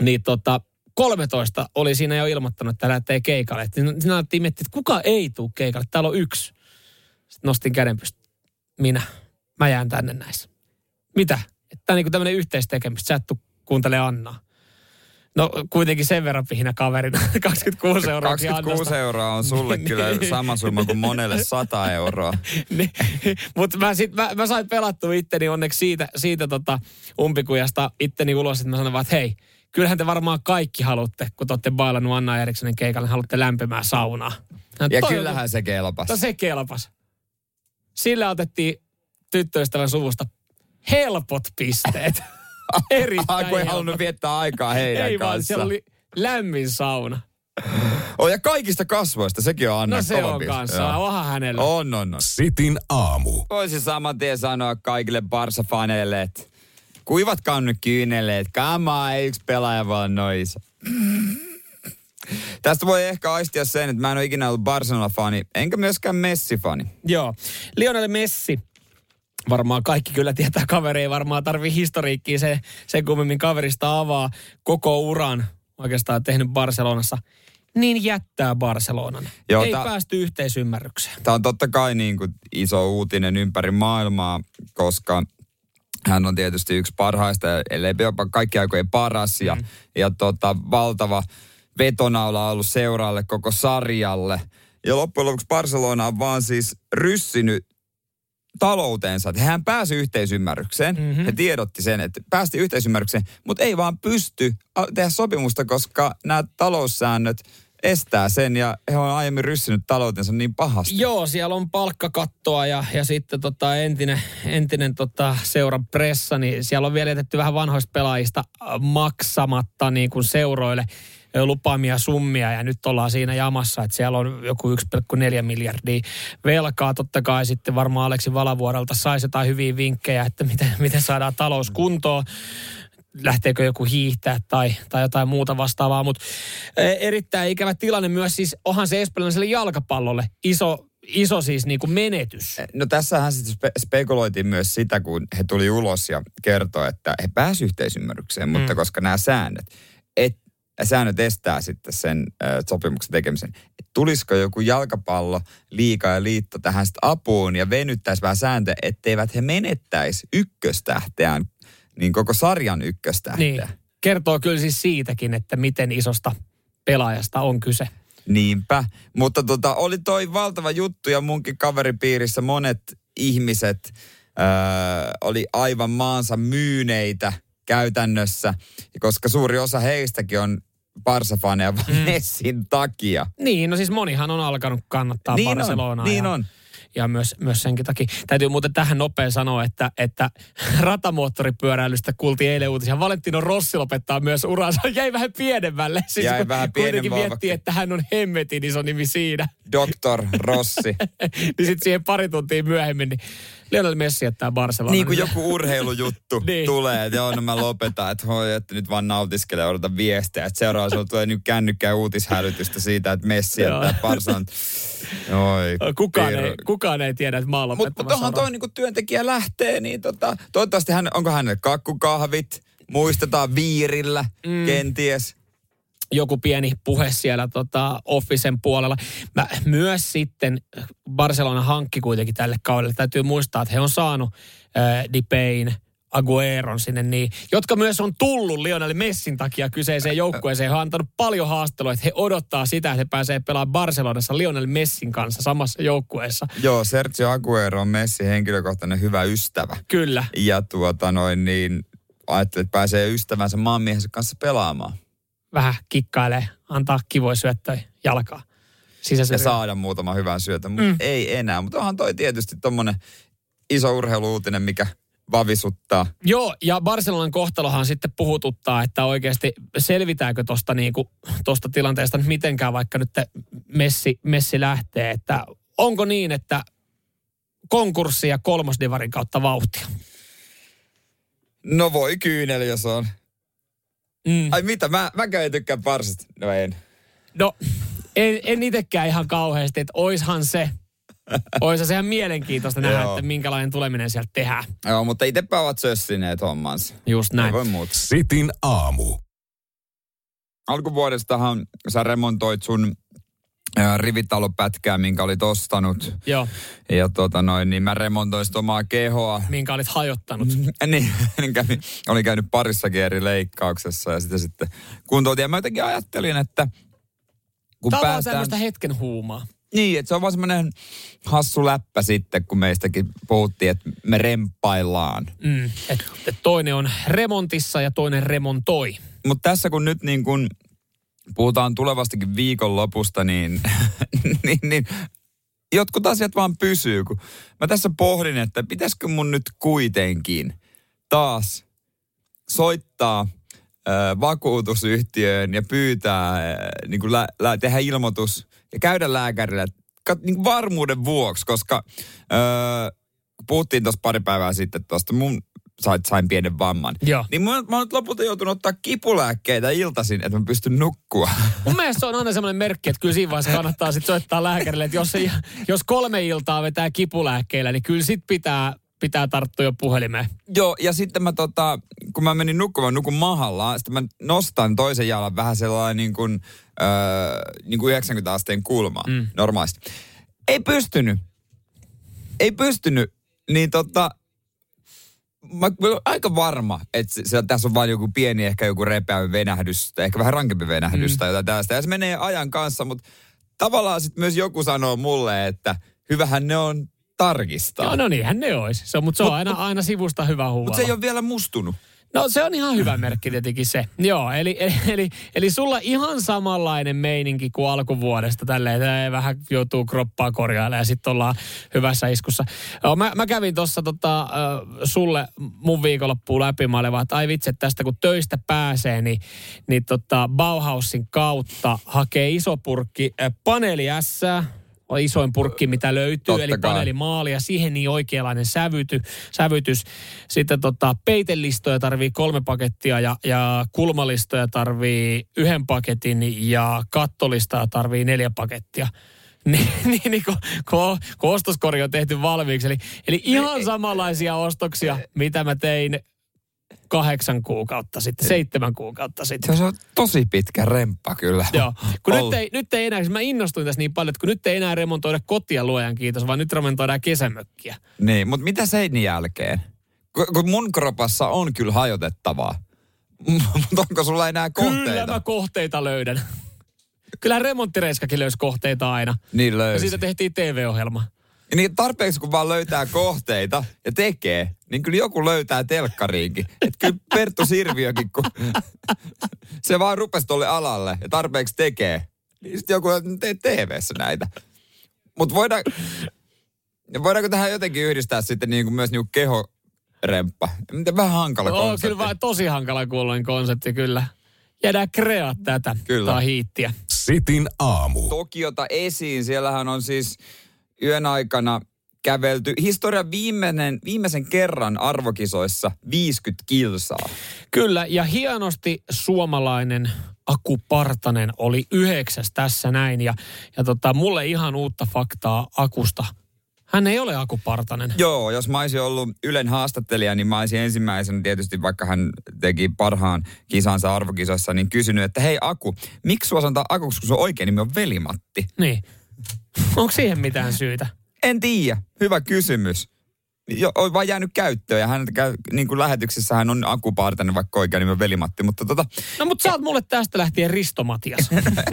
Niin tota, 13 oli siinä jo ilmoittanut, että lähtee keikalle. Et Siinä alettiin miettiä, että kuka ei tule keikalle. Täällä on yksi. Sitten nostin käden pystyyn. Minä. Mä jään tänne näissä. Mitä? Tämä on niinku tämmöinen yhteistekemistä. Sä et kuuntele Annaa. No kuitenkin sen verran pihinä kaverina. (laughs) 26 euroa. 26 euroa on sulle (laughs) kyllä sama summa kuin monelle 100 euroa. (laughs) niin, mutta mä, sit, mä, mä, sain pelattua itteni onneksi siitä, siitä tota umpikujasta itteni ulos, että mä sanoin vaan, että hei, kyllähän te varmaan kaikki haluatte, kun te olette bailannut Anna Erikssonin keikalle, haluatte lämpimää saunaa. No, Ja toi on- kyllähän se kelpasi. No se kelpas. Sillä otettiin tyttöystävän suvusta helpot pisteet. (laughs) Erittäin kun ei halunnut viettää aikaa heidän Ei vaan, kanssa. siellä oli lämmin sauna. Oh, ja kaikista kasvoista, sekin on Anna No se on kanssa, onhan hänellä. On, on, on. Sitin aamu. Voisin saman tien sanoa kaikille Barsa-faneille, että kuivatkaa nyt kyyneleet. Kamaa, ei yksi pelaaja vaan noisa. Tästä voi ehkä aistia sen, että mä en ole ikinä ollut Barcelona-fani, enkä myöskään Messi-fani. Joo. Lionel Messi. Varmaan kaikki kyllä tietää kaveri, ei varmaan tarvii historiikkiä se, sen kummemmin kaverista avaa koko uran oikeastaan tehnyt Barcelonassa. Niin jättää Barcelonan. Joo, ei tää- päästy yhteisymmärrykseen. Tämä on totta kai niin kuin iso uutinen ympäri maailmaa, koska hän on tietysti yksi parhaista, ellei jopa kaikki aikojen paras ja, mm. ja tota, valtava vetonaula on ollut seuraalle koko sarjalle. Ja loppujen lopuksi Barcelona on vaan siis ryssinyt taloutensa. Että hän pääsi yhteisymmärrykseen. Mm-hmm. He tiedotti sen, että päästi yhteisymmärrykseen, mutta ei vaan pysty tehdä sopimusta, koska nämä taloussäännöt estää sen ja he on aiemmin ryssinyt taloutensa niin pahasti. Joo, siellä on palkkakattoa ja, ja sitten tota entinen, entinen tota seuran pressa, niin siellä on vielä jätetty vähän vanhoista pelaajista maksamatta niin kuin seuroille lupaamia summia ja nyt ollaan siinä jamassa, että siellä on joku 1,4 miljardia velkaa. Totta kai sitten varmaan Aleksi Valavuorelta saisi jotain hyviä vinkkejä, että miten, miten saadaan talous kuntoon. lähteekö joku hiihtää tai, tai jotain muuta vastaavaa. Mutta erittäin ikävä tilanne myös siis, onhan se espanjalaiselle jalkapallolle iso, iso siis niin kuin menetys. No tässähän sitten spe- spekuloitiin myös sitä, kun he tuli ulos ja kertoi, että he pääsivät yhteisymmärrykseen, mutta Mm. koska nämä säännöt, et, säännöt estää sitten sen äh, sopimuksen tekemisen. Et tulisiko joku jalkapallo, liika ja liitto tähän sitten apuun ja venyttäisi vähän sääntöjä, etteivät he menettäisi ykköstähteään, niin koko sarjan ykköstähteä. Niin. Kertoo kyllä siis siitäkin, että miten isosta pelaajasta on kyse. Niinpä, mutta tota, oli toi valtava juttu ja munkin kaveripiirissä monet ihmiset öö, oli aivan maansa myyneitä käytännössä, koska suuri osa heistäkin on Barsa-faneja mm. Messin takia. Niin, no siis monihan on alkanut kannattaa niin Barcelonaa. on, niin ja, on. ja myös, myös senkin takia. Täytyy muuten tähän nopea sanoa, että, että (laughs) ratamoottoripyöräilystä kuultiin eilen uutisia. Valentino Rossi lopettaa myös uransa. (laughs) Jäi vähän pienemmälle. Siis Jäi kun vähän Kuitenkin miettii, että hän on hemmetin iso nimi siinä. Dr. Rossi. (laughs) niin sitten siihen pari tuntia myöhemmin, niin Lionel Messi jättää Barcelona. niin kuin joku urheilujuttu (laughs) Niin. tulee, että joo, no mä lopetan, että hoi, että nyt vaan nautiskele ja odota viestejä. Että seuraavaksi tulee nyt kännykkää uutishälytystä siitä, että Messi jättää Barsan. Oi, Kukaan ei, kukaan ei tiedä, että mä oon Mutta tuohon uraa. toi niinku työntekijä lähtee, niin tota, toivottavasti hän, onko hänelle kakkukahvit, muistetaan viirillä mm. kenties. Joku pieni puhe siellä tota, Officen puolella. Mä myös sitten Barcelona hankki kuitenkin tälle kaudelle. Täytyy muistaa, että he on saanut äh, Dipein, Agueron sinne, niin, jotka myös on tullut Lionel Messin takia kyseiseen joukkueeseen. He on antanut paljon haastelua, että he odottaa sitä, että he pääsee pelaamaan Barcelonassa Lionel Messin kanssa samassa joukkueessa. Joo, Sergio Aguero on Messi henkilökohtainen hyvä ystävä. Kyllä. Ja tuota noin niin, ajattelee, että pääsee ystävänsä maanmiehensä kanssa pelaamaan. Vähän kikkailee, antaa kivoja syöttöjä jalkaa. Ja Sisäsyrjään. saada muutama hyvän syötön, mutta Mm. ei enää. Mutta onhan toi tietysti tommonen iso urheiluutinen, mikä vavisuttaa. Joo, ja Barcelonan kohtalohan sitten puhututtaa, että oikeasti selvitääkö tuosta niinku, tosta tilanteesta nyt mitenkään, vaikka nyt Messi, Messi lähtee, että onko niin, että konkurssi ja kolmosdivarin kautta vauhtia? No voi kyyneli, jos on. Mm. Ai mitä, mä, mäkään en tykkää Barsasta. No en. No, en, en itsekään ihan kauheasti, että oishan se, oishan se ihan mielenkiintoista nähdä, että minkälainen tuleminen sieltä tehdään. Joo, mutta itsepä ovat sössineet hommansa. Just Ei näin. voi muuta. Sitin aamu. Alkuvuodestahan sä remontoit sun rivitalopätkää, minkä olit ostanut. Joo, Ja tota noin, niin mä remontoin omaa kehoa. minkä olit hajottanut. (laughs) niin, niin kävin, olin käynyt parissakin eri leikkauksessa ja sitä sitten kuntoutin. Ja mä jotenkin ajattelin, että kun Tämä on päästään... tämmöistä hetken huumaa. Niin, että se on vaan semmoinen hassu läppä sitten, kun meistäkin puhuttiin, että me remppaillaan. Mm. Et, et toinen on remontissa ja toinen remontoi. Mutta tässä kun nyt niin kun puhutaan tulevastakin viikonlopusta, niin, (laughs) niin, niin jotkut asiat vaan pysyy. Kun mä tässä pohdin, että pitäisikö mun nyt kuitenkin taas soittaa vakuutusyhtiöön ja pyytää, ö, niin kuin lä, lä, tehdä ilmoitus ja käydä lääkärillä kat, niin varmuuden vuoksi, koska ö, puhuttiin tuossa pari päivää sitten tuosta mun sait, sain pienen vamman. Joo. Niin mä, mä oon nyt lopulta joutunut ottaa kipulääkkeitä iltaisin, että mä pystyn nukkua. (laughs) Mun mielestä se on aina semmoinen merkki, että kyllä siinä vaiheessa kannattaa sitten soittaa lääkärille, että jos, ei, jos kolme iltaa vetää kipulääkkeillä, niin kyllä sit pitää, pitää tarttua jo puhelimeen. Joo, ja sitten mä tota, kun mä menin nukkumaan, nukun mahalla, sitten mä nostan toisen jalan vähän sellainen niin kuin, öö, niin kuin 90 asteen kulmaan, mm. normaalisti. Ei pystynyt. Ei pystynyt. Niin tota, mä mä olen aika varma, että se, se, tässä on vain joku pieni, ehkä joku repeä venähdys, tai ehkä vähän rankempi venähdys mm. tai jotain tästä. Ja se menee ajan kanssa, mutta tavallaan sitten myös joku sanoo mulle, että hyvähän ne on tarkistaa. Joo, no niinhän ne olisi. Se, mutta se on aina, aina sivusta hyvä huuva. Mutta se ei ole vielä mustunut. No se on ihan hyvä merkki tietenkin se. Joo, eli, eli, eli, sulla ihan samanlainen meininki kuin alkuvuodesta tälleen, vähän joutuu kroppaa korjailemaan ja sitten ollaan hyvässä iskussa. Mä, mä kävin tuossa tota, sulle mun viikonloppuun läpi, mä olin vaan, että ai vitsi, tästä kun töistä pääsee, niin, niin tota Bauhausin kautta hakee iso purkki paneeli S, on isoin purkki, mitä löytyy, Totta eli paneelimaali ja siihen niin oikeanlainen sävyty, sävytys. Sitten tota, peitelistoja tarvii kolme pakettia ja, ja kulmalistoja tarvii yhden paketin ja kattolistoja tarvii neljä pakettia. (laughs) Niin, niin, niin kun, kun ostoskori on tehty valmiiksi. Eli, eli ihan samanlaisia ostoksia, mitä mä tein kahdeksan kuukautta sitten, seitsemän kuukautta sitten. Se on tosi pitkä remppa kyllä. Joo. Kun nyt ei, nyt ei enää, siis mä innostuin tässä niin paljon, että kun nyt ei enää remontoida kotia luojan kiitos, vaan nyt remontoidaan kesämökkiä. Niin, mutta mitä seinin jälkeen? Kun, mun kropassa on kyllä hajotettavaa. (laughs) mutta onko sulla enää kohteita? Kyllä mä kohteita löydän. (laughs) Kyllä remonttireiskakin löysi kohteita aina. Niin Ja löysi. siitä tehtiin TV-ohjelma. Niin tarpeeksi kun vaan löytää kohteita ja tekee, niin kyllä joku löytää telkkariinkin. Että kyllä Perttu Sirviökin, kun se vaan rupesi tolle alalle ja tarpeeksi tekee. Niin sitten joku tee TV-ssä näitä. Mutta voidaan, voidaanko tähän jotenkin yhdistää sitten niin kuin myös niin kuin kehoremppa? Miten vähän hankala On konsepti. kyllä vaan tosi hankala kuuloinen konsepti kyllä. Jäädään kreaa tätä. Kyllä. Tää hiittiä. Sitin aamu. Tokiota esiin. Siellähän on siis yön aikana kävelty historian viimeinen, viimeisen kerran arvokisoissa 50 kilsaa. Kyllä, ja hienosti suomalainen Aku Partanen oli yhdeksäs tässä näin. Ja, ja tota, mulle ihan uutta faktaa Akusta. Hän ei ole Aku Partanen. Joo, jos mä olisin ollut Ylen haastattelija, niin mä olisin ensimmäisenä tietysti, vaikka hän teki parhaan kisansa arvokisoissa, niin kysynyt, että hei Aku, miksi sua sanotaan Akuksi, kun sun oikein nimi on Velimatti? Niin. Onko siihen mitään syytä? En tiedä, hyvä kysymys. Jo, on vaan jäänyt käyttöön ja hän käy, niin kuin lähetyksessä hän on Aku Partanen, vaikka oikein nimi on Velimatti, mutta tota, No mutta sä oot mulle tästä lähtien Risto Matias.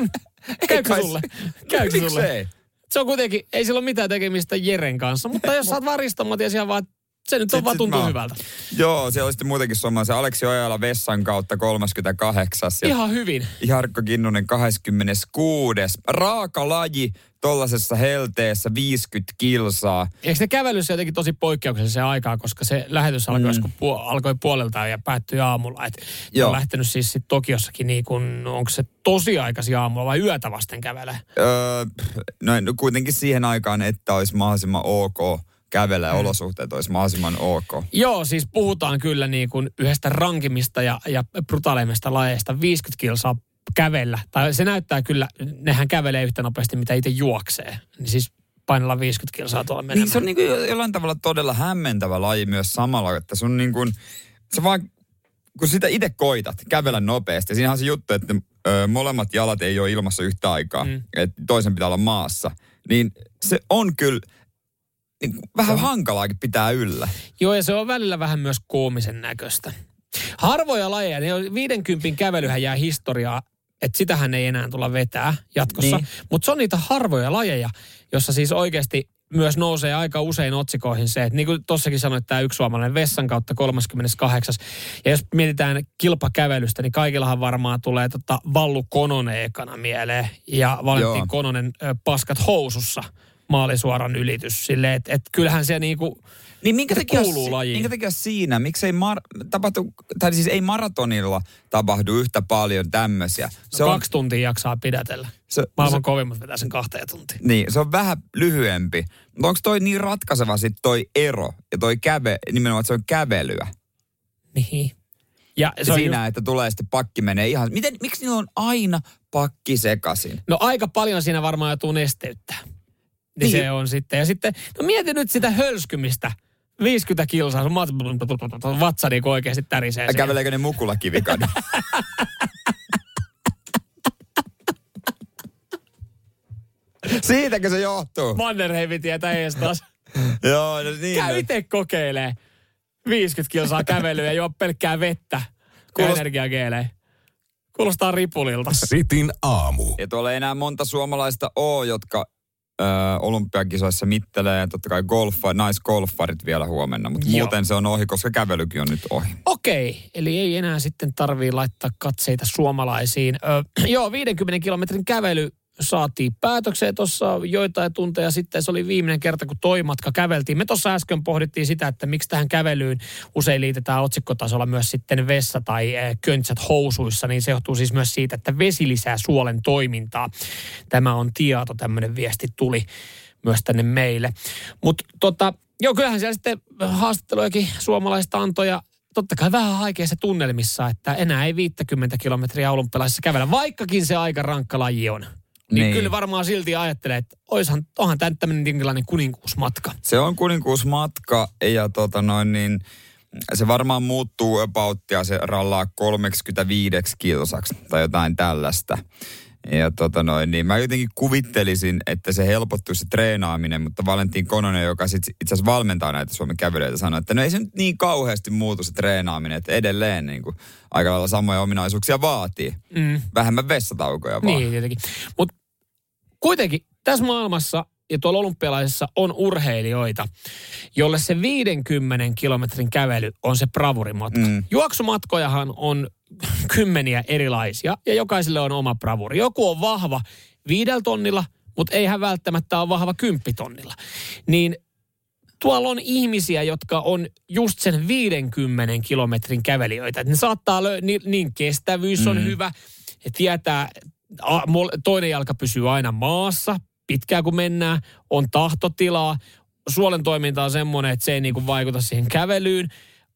(laughs) Käykö kai- sulle? Käykö sulle? miksei? Se on kuitenkin, ei sillä ole mitään tekemistä Jeren kanssa, mutta jos sä oot vaan Risto Matias ihan vaan, se nyt on Sit- vaan tuntuu mä hyvältä. Joo, siellä oli sitten muutenkin suomalaisen Aleksi Ojala Vessan kautta 38. Ja Ihan hyvin. Jarkko Kinnunen 26. Raaka laji tollasessa helteessä 50 kilsaa. Eikö ne kävelyssä jotenkin tosi poikkeuksellisen aikaa, koska se lähetys alkoi, mm. puol- alkoi puolelta ja päättyi aamulla. Et Joo. on lähtenyt siis sit Tokiossakin niin kuin, onko se tosi aikaisin aamulla vai yötä vasten kävelee? Öö, no, no kuitenkin siihen aikaan, että olisi mahdollisimman ok kävellä ja Mm. olosuhteet olisi mahdollisimman ok. Joo, siis puhutaan kyllä niin kuin yhdestä rankimista ja, ja brutaaleimmista lajeista 50 kilsaa kävellä. Tai se näyttää kyllä, nehän kävelee yhtä nopeasti, mitä itse juoksee. Niin siis painella 50 kilsaa tuolla menemään. Niin se on niin kuin jollain tavalla todella hämmentävä laji myös samalla, että sun niin kuin, se vaan, kun sitä itse koitat kävellä nopeasti, siinähän on se juttu, että ö, molemmat jalat ei ole ilmassa yhtä aikaa, Mm. mm. että toisen pitää olla maassa, niin se on kyllä niin kuin vähän hankalaakin pitää yllä. Joo, ja se on välillä vähän myös koomisen näköistä. Harvoja lajeja, ne on 50 kävelyhän jää historiaa, että sitähän ei enää tulla vetää jatkossa. Niin. Mutta se on niitä harvoja lajeja, jossa siis oikeasti myös nousee aika usein otsikoihin se, että niin kuin tuossakin sanoit, tämä yksi suomalainen vessan kautta 38. Ja jos mietitään kilpakävelystä, niin kaikillahan varmaan tulee tota Vallu Kononen ekana mieleen. Ja Valentin Joo. Kononen ö, paskat housussa maalisuoran ylitys. Silleen, että et kyllähän se niinku, Niin minkä takia, kuuluu lajiin. minkä takia siinä, miksei mar- tapahtu, tai siis ei maratonilla tapahdu yhtä paljon tämmöisiä. se on, kaksi tuntia jaksaa pidätellä. se, Maailman se, kovimmat vetää sen kahteen tuntiin. niin, se on vähän lyhyempi. Mutta onko toi niin ratkaiseva sitten toi ero ja toi käve, nimenomaan, että se on kävelyä? Niin. Ja se on siinä, just, että tulee sitten pakki menee ihan... Miten, miksi niillä on aina pakki sekaisin? no aika paljon siinä varmaan joutuu nesteyttää. Niin, Niin. se on sitten. Ja sitten, no mieti nyt sitä hölskymistä. 50 kilsaa, sun mat- vatsa niin oikeasti tärisee. Käveleekö ne mukulla kivikadun? (laughs) Siitäkö se johtuu? Mannerheimin tietä ees taas. (laughs) Joo, no niin. Käy itse kokeilee. 50 kilsaa kävelyä ja juo pelkkää vettä. Kuulost- energiageelejä. Kuulostaa ripulilta. Sitin aamu. Ja tuolla ei enää monta suomalaista ole, jotka olympiakisoissa mittelee. Ja totta kai golfa, naisgolfarit vielä huomenna. Mutta Joo. muuten se on ohi, koska kävelykin on nyt ohi. Okei, eli ei enää sitten tarvii laittaa katseita suomalaisiin. (clears throat) Joo, 50 kilometrin kävely saatiin päätökseen tuossa joitain tunteja sitten. Se oli viimeinen kerta, kun toi matka käveltiin. Me tuossa äsken pohdittiin sitä, että miksi tähän kävelyyn usein liitetään otsikkotasolla myös sitten vessa tai eh, köntsät housuissa. Niin se johtuu siis myös siitä, että vesi lisää suolen toimintaa. Tämä on tieto, tämmöinen viesti tuli myös tänne meille. Mutta tota, joo, kyllähän siellä sitten haastattelujakin suomalaista antoja totta kai vähän haikeassa tunnelmissa, että enää ei 50 kilometriä olympialaisissa kävellä, vaikkakin se aika rankka laji on. Niin, niin. kyllä varmaan silti ajattelee, että oishan, onhan tämä tämmöinen jonkinlainen kuninkuusmatka. Se on kuninkuusmatka ja tota noin niin, se varmaan muuttuu abouttia, se rallaa 35 kilsaksi tai jotain tällaista. Ja tota noin, niin mä jotenkin kuvittelisin, että se helpottuisi se treenaaminen, mutta Valentin Kononen, joka sit itse asiassa valmentaa näitä Suomen kävelyitä, sanoi, että no ei se nyt niin kauheasti muutu se treenaaminen, että edelleen niin kuin, aika lailla samoja ominaisuuksia vaatii. Mm. Vähemmän vessataukoja vaan. Niin, tietenkin. Mutta kuitenkin tässä maailmassa ja tuolla olympialaisessa on urheilijoita, jolle se 50 kilometrin kävely on se bravurimatka. Mm. Juoksumatkojahan on kymmeniä erilaisia ja jokaiselle on oma bravuri. Joku on vahva viidellä tonnilla, mutta ei hän välttämättä ole vahva kymppitonnilla. Niin tuolla on ihmisiä, jotka on just sen 50 kilometrin kävelijöitä. ne saattaa lö- niin, niin kestävyys on mm. hyvä, ja tietää, toinen jalka pysyy aina maassa, pitkään kun mennään, on tahtotilaa, suolen toiminta on semmoinen, että se ei niinku vaikuta siihen kävelyyn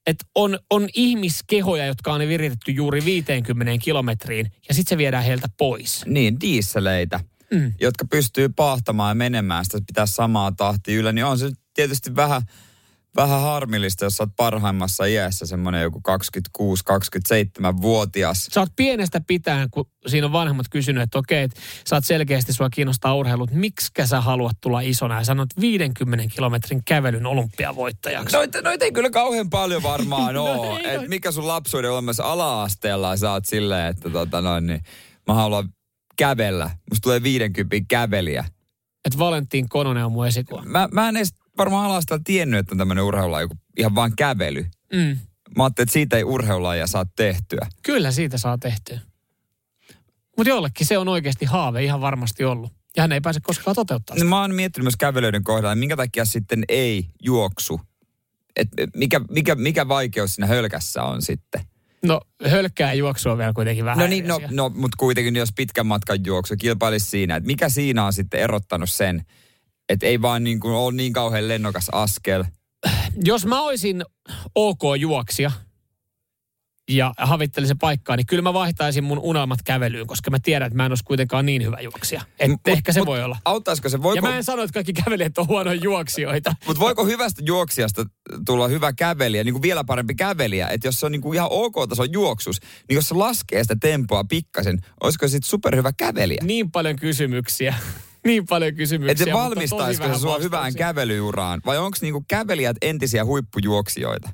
että on, on ihmiskehoja, jotka on viritetty juuri 50 kilometriin ja sitten se viedään heiltä pois. Niin, diisseleitä, mm. jotka pystyy pahtamaan ja menemään sitä pitää samaa tahtia yllä, niin on se tietysti vähän – vähän harmillista, jos sä oot parhaimmassa iässä semmoinen joku 26-27-vuotias. Sä oot pienestä pitäen, kun siinä on vanhemmat kysynyt, että okei, että sä oot selkeästi sua kiinnostaa urheilut, miksi sä haluat tulla isona ja sanot 50 kilometrin kävelyn olympiavoittajaksi? Noita, noita ei kyllä kauhean paljon varmaan (laughs) no, ole. Et mikä sun lapsuuden olemassa ala-asteella sä oot silleen, että tota noin, niin mä haluan kävellä. Musta tulee 50 kävelijä. Että Valentin Kononen on mun esikuva. Mä, mä en edes varmaan alasta tiennyt, että on tämmöinen urheilulaji ihan vaan kävely. Mm. Mä ajattelin, että siitä ei urheilulajia saa tehtyä. Kyllä siitä saa tehtyä. Mutta jollekin se on oikeasti haave ihan varmasti ollut. Ja hän ei pääse koskaan toteuttaa sitä. No, mä oon miettinyt myös kävelyiden kohdalla, minkä takia sitten ei juoksu. Et mikä, mikä, mikä vaikeus siinä hölkässä on sitten? No hölkkää juoksua vielä kuitenkin vähän. No niin, no, no mutta kuitenkin jos pitkän matkan juoksu kilpailisi siinä, että mikä siinä on sitten erottanut sen, että ei vaan niin kuin ole niin kauhean lennokas askel. Jos mä olisin ok juoksija ja havittelisin paikkaa, niin kyllä mä vaihtaisin mun unelmat kävelyyn, koska mä tiedän, että mä en olisi kuitenkaan niin hyvä juoksija. Et mut, ehkä se mut, voi olla. Auttaisiko se? Voiko... Ja mä en sano, että kaikki kävelijät on huonoja juoksijoita. Mutta voiko hyvästä juoksijasta tulla hyvä kävelijä, niin kuin vielä parempi kävelijä? Että jos se on niin kuin ihan ok-tason juoksus, niin jos se laskee sitä tempoa pikkasen, olisiko sitten superhyvä kävelijä? Niin paljon kysymyksiä niin paljon kysymyksiä. Että valmistaisiko se sua hyvään kävelyuraan? Vai onko niinku kävelijät entisiä huippujuoksijoita?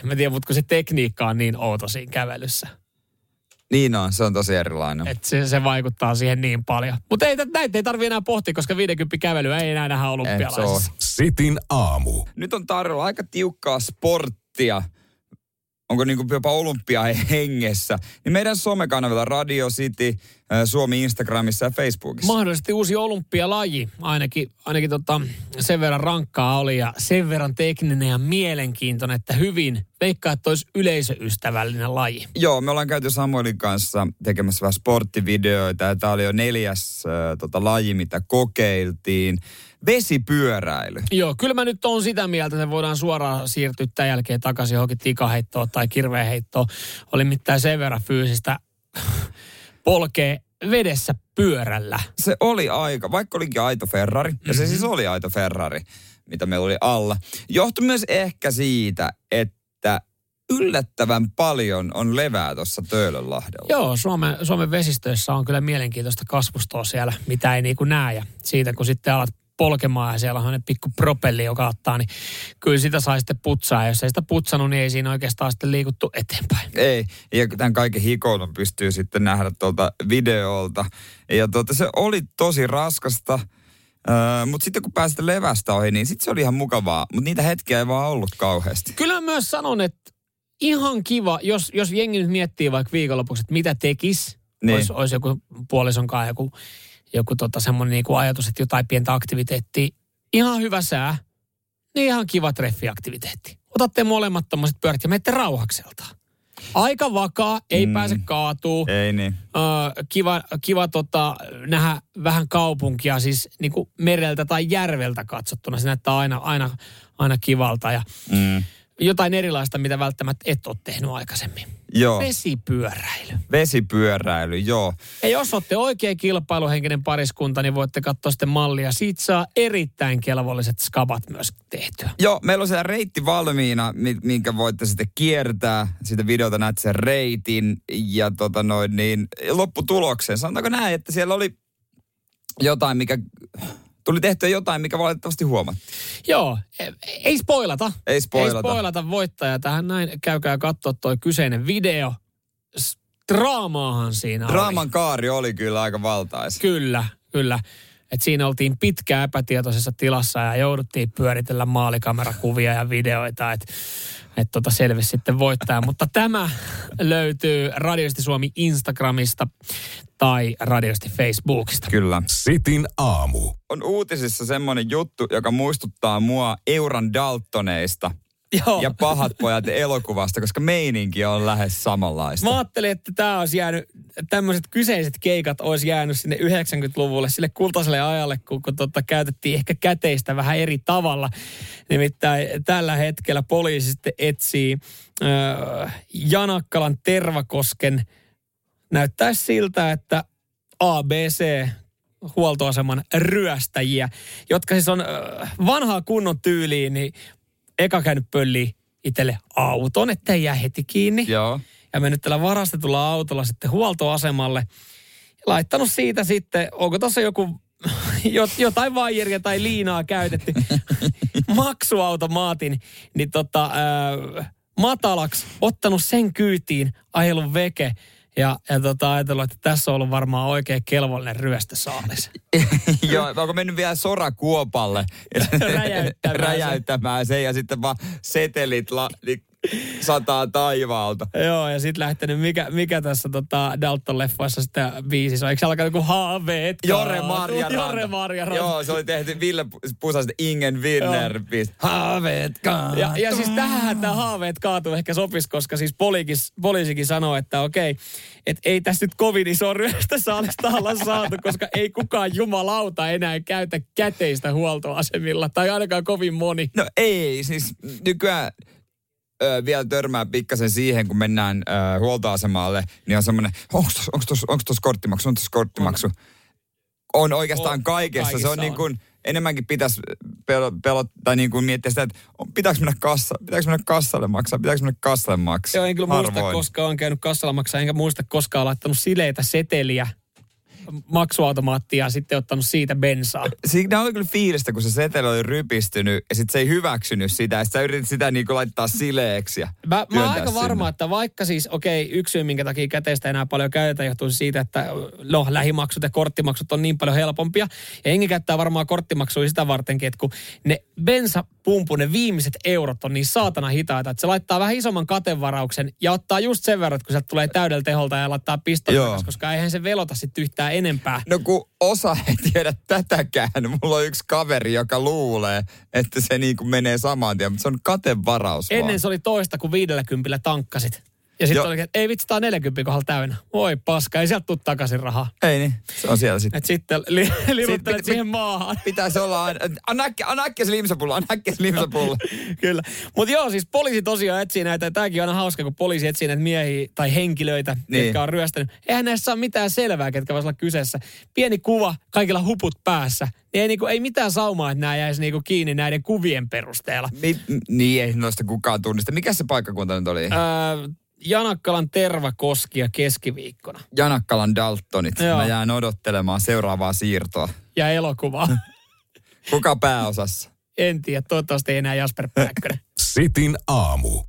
En mä tiedä, mutta se tekniikka on niin outo siinä kävelyssä. Niin on, se on tosi erilainen. Et se, se vaikuttaa siihen niin paljon. Mutta ei, näitä ei tarvi enää pohtia, koska 50 kävelyä ei enää nähdä olympialaisissa. Sitin aamu. Nyt on tarjolla aika tiukkaa sporttia onko niin kuin jopa olympia hengessä, niin meidän somekanavilla Radio City, Suomi Instagramissa ja Facebookissa. Mahdollisesti uusi olympialaji, ainakin, ainakin tota, sen verran rankkaa oli ja sen verran tekninen ja mielenkiintoinen, että hyvin veikkaa, että olisi yleisöystävällinen laji. Joo, me ollaan käyty Samuelin kanssa tekemässä vähän sporttivideoita ja tämä oli jo neljäs äh, tota, laji, mitä kokeiltiin vesipyöräily. Joo, kyllä mä nyt on sitä mieltä, että voidaan suoraan siirtyä tämän jälkeen takaisin johonkin tikaheittoon tai kirveenheittoon. Oli mitään sen verran fyysistä (laughs) polkee vedessä pyörällä. Se oli aika, vaikka olikin aito Ferrari, ja se mm-hmm. siis oli aito Ferrari, mitä meillä oli alla. Johtui myös ehkä siitä, että yllättävän paljon on levää tuossa Töölönlahdella. Joo, Suomen, Suomen vesistöissä on kyllä mielenkiintoista kasvustoa siellä, mitä ei niin kuin näe. Ja siitä kun sitten alat polkemaan ja siellä on pikku propelli, joka ottaa, niin kyllä sitä sai sitten putsaa. Ja jos ei sitä putsannut, niin ei siinä oikeastaan sitten liikuttu eteenpäin. Ei, ja tämän kaiken hikoilun pystyy sitten nähdä tuolta videolta. Ja tuota, se oli tosi raskasta. Öö, mutta sitten kun pääsit levästä ohi, niin sitten se oli ihan mukavaa. Mutta niitä hetkiä ei vaan ollut kauheasti. Kyllä myös sanon, että ihan kiva, jos, jos jengi nyt miettii vaikka viikonlopuksi, että mitä tekisi. Niin. Olisi, olisi joku puolisonkaan joku joku tota semmoinen niin ajatus, että jotain pientä aktiviteettia. Ihan hyvä sää, niin ihan kiva treffiaktiviteetti. Otatte molemmat tommoset pyörät ja menette rauhakseltaan. Aika vakaa, ei mm. pääse kaatuu. Ei niin. Ö, kiva kiva tota, nähdä vähän kaupunkia siis niin kuin mereltä tai järveltä katsottuna. Se näyttää aina, aina, aina kivalta ja mm. jotain erilaista, mitä välttämättä et ole tehnyt aikaisemmin. Joo. Vesipyöräily. Vesipyöräily, joo. Ja jos olette oikein kilpailuhenkinen pariskunta, niin voitte katsoa sitten mallia. Siitä saa erittäin kelvolliset skabat myös tehtyä. Joo, meillä on siellä reitti valmiina, minkä voitte sitten kiertää. Siitä videota näet sen reitin ja tota noin, niin lopputulokseen. Sanotaanko näin, että siellä oli jotain, mikä tuli tehtyä jotain, mikä valitettavasti huomattiin. Joo, e, ei spoilata. Ei spoilata. Ei spoilata voittaja. Tähän näin käykää katsoa toi kyseinen video. Draamaahan siinä Draaman oli. kaari oli kyllä aika valtais. Kyllä, kyllä. Et siinä oltiin pitkään epätietoisessa tilassa ja jouduttiin pyöritellä maalikamerakuvia ja videoita, että et tota selvisi sitten voittaja. Mutta tämä löytyy Radiosti Suomi Instagramista tai Radiosti Facebookista. Kyllä. Sitin aamu. On uutisissa semmoinen juttu, joka muistuttaa mua Euran Daltoneista – Joo. ja pahat pojat elokuvasta, koska meininki on lähes samanlaista. Mä ajattelin, että tämä olisi jäänyt, tämmöiset kyseiset keikat olisi jäänyt sinne 90-luvulle, sille kultaiselle ajalle, kun, kun tota, käytettiin ehkä käteistä vähän eri tavalla. Nimittäin tällä hetkellä poliisi sitten etsii äh, Janakkalan Tervakosken, näyttää siltä, että ABC huoltoaseman ryöstäjiä, jotka siis on vanhaa kunnon tyyliin, niin eka käynyt pölli itselle auton, ettei jää heti kiinni. Joo. Ja mennyt tällä varastetulla autolla sitten huoltoasemalle. Laittanut siitä sitten, onko tuossa joku (laughs) jotain vaijeria tai liinaa käytetty (laughs) maksuautomaatin, niin tota, äh, matalaksi, ottanut sen kyytiin, ajellut veke ja, ja tota, ajatellut, että tässä on ollut varmaan oikein kelvollinen ryöstösaalis. (laughs) Joo, onko mennyt vielä sorakuopalle (laughs) räjäyttämään, räjäyttämään sen ja sitten vaan setelit la, niin (laughs) sataa taivaalta. Joo, ja sitten lähtenyt, mikä, mikä tässä tota Dalton-leffoissa sitten biisissä on? Eikö se alkaa joku haaveet? Jore Marja Jore Marja Joo, se oli tehty Ville Pusasten Ingen Winner. Haaveet kaatuu. Ja, ja siis tähän tämä haaveet kaatuu ehkä sopisi, koska siis poliikis, poliisikin sanoo, että okei, että ei tässä nyt kovin iso ryöstä saalista olla saatu, koska ei kukaan jumalauta enää käytä käteistä huoltoasemilla, tai ainakaan kovin moni. No ei, siis nykyään ö, vielä törmää pikkasen siihen, kun mennään ö, huoltoasemalle, niin on semmoinen, onko tuossa onko korttimaksu, on tuossa korttimaksu. On, on oikeastaan on, kaikessa. Se on, on. niin kuin, enemmänkin pitäisi pelot, pelot, tai niin kuin miettiä sitä, että pitääkö mennä, kassa, pitääkö mennä kassalle maksaa, pitääkö mennä kassalle maksaa. Joo, en kyllä muista, koska on käynyt kassalla maksaa, enkä muista koskaan laittanut sileitä seteliä maksuautomaattia ja sitten ottanut siitä bensaa. Siinä oli kyllä fiilistä, kun se seteli oli rypistynyt ja sitten se ei hyväksynyt sitä. Ja sitten sä yritit sitä niin kuin laittaa sileeksi. Mä, mä oon aika varma, että vaikka siis, okei, okay, yksi syy, minkä takia käteistä enää paljon käytetään, johtuu siitä, että no, lähimaksut ja korttimaksut on niin paljon helpompia. Ja Engi käyttää varmaan korttimaksuja sitä vartenkin, että kun ne bensapumpu, ne viimeiset eurot on niin saatana hitaita, että se laittaa vähän isomman katevarauksen ja ottaa just sen verran, että kun sieltä tulee täydellä teholta ja laittaa piston koska eihän se velota sitten yhtään enempää. No kun osa ei tiedä tätäkään. Mulla on yksi kaveri, joka luulee, että se niin kuin menee saman tien, mutta se on katevaraus Ennen vaan. se oli toista kuin 50 tankkasit. Ja sitten oli, että ei vitsi, tää on 40 kohdalla täynnä. Voi paska, ei sieltä tule takaisin rahaa. Ei niin, se on siellä sitten. Et sitten li, livuttelet siihen maahan. Pitäisi olla aina, anna äkkiä, anna äkkiä se limsapullo, anna äkkiä se limsapullo. (laughs) Kyllä. Mutta joo, siis poliisi tosiaan etsii näitä, tämäkin on aina hauska, kun poliisi etsii näitä miehiä tai henkilöitä, niin. jotka on ryöstänyt. Eihän näissä saa mitään selvää, ketkä voisivat olla kyseessä. Pieni kuva, kaikilla huput päässä. Niin ei, niinku, ei mitään saumaa, että nämä jäisi niinku kiinni näiden kuvien perusteella. Ni, niin, ei noista kukaan tunnista. Mikä se paikkakunta nyt oli? Öö, Janakkalan tervakoskia keskiviikkona. Janakkalan Daltonit. Joo. Mä jään odottelemaan seuraavaa siirtoa. Ja elokuvaa. (laughs) Kuka pääosassa? En tiedä, toivottavasti ei enää Jasper Pääkkönen. Sitin aamu.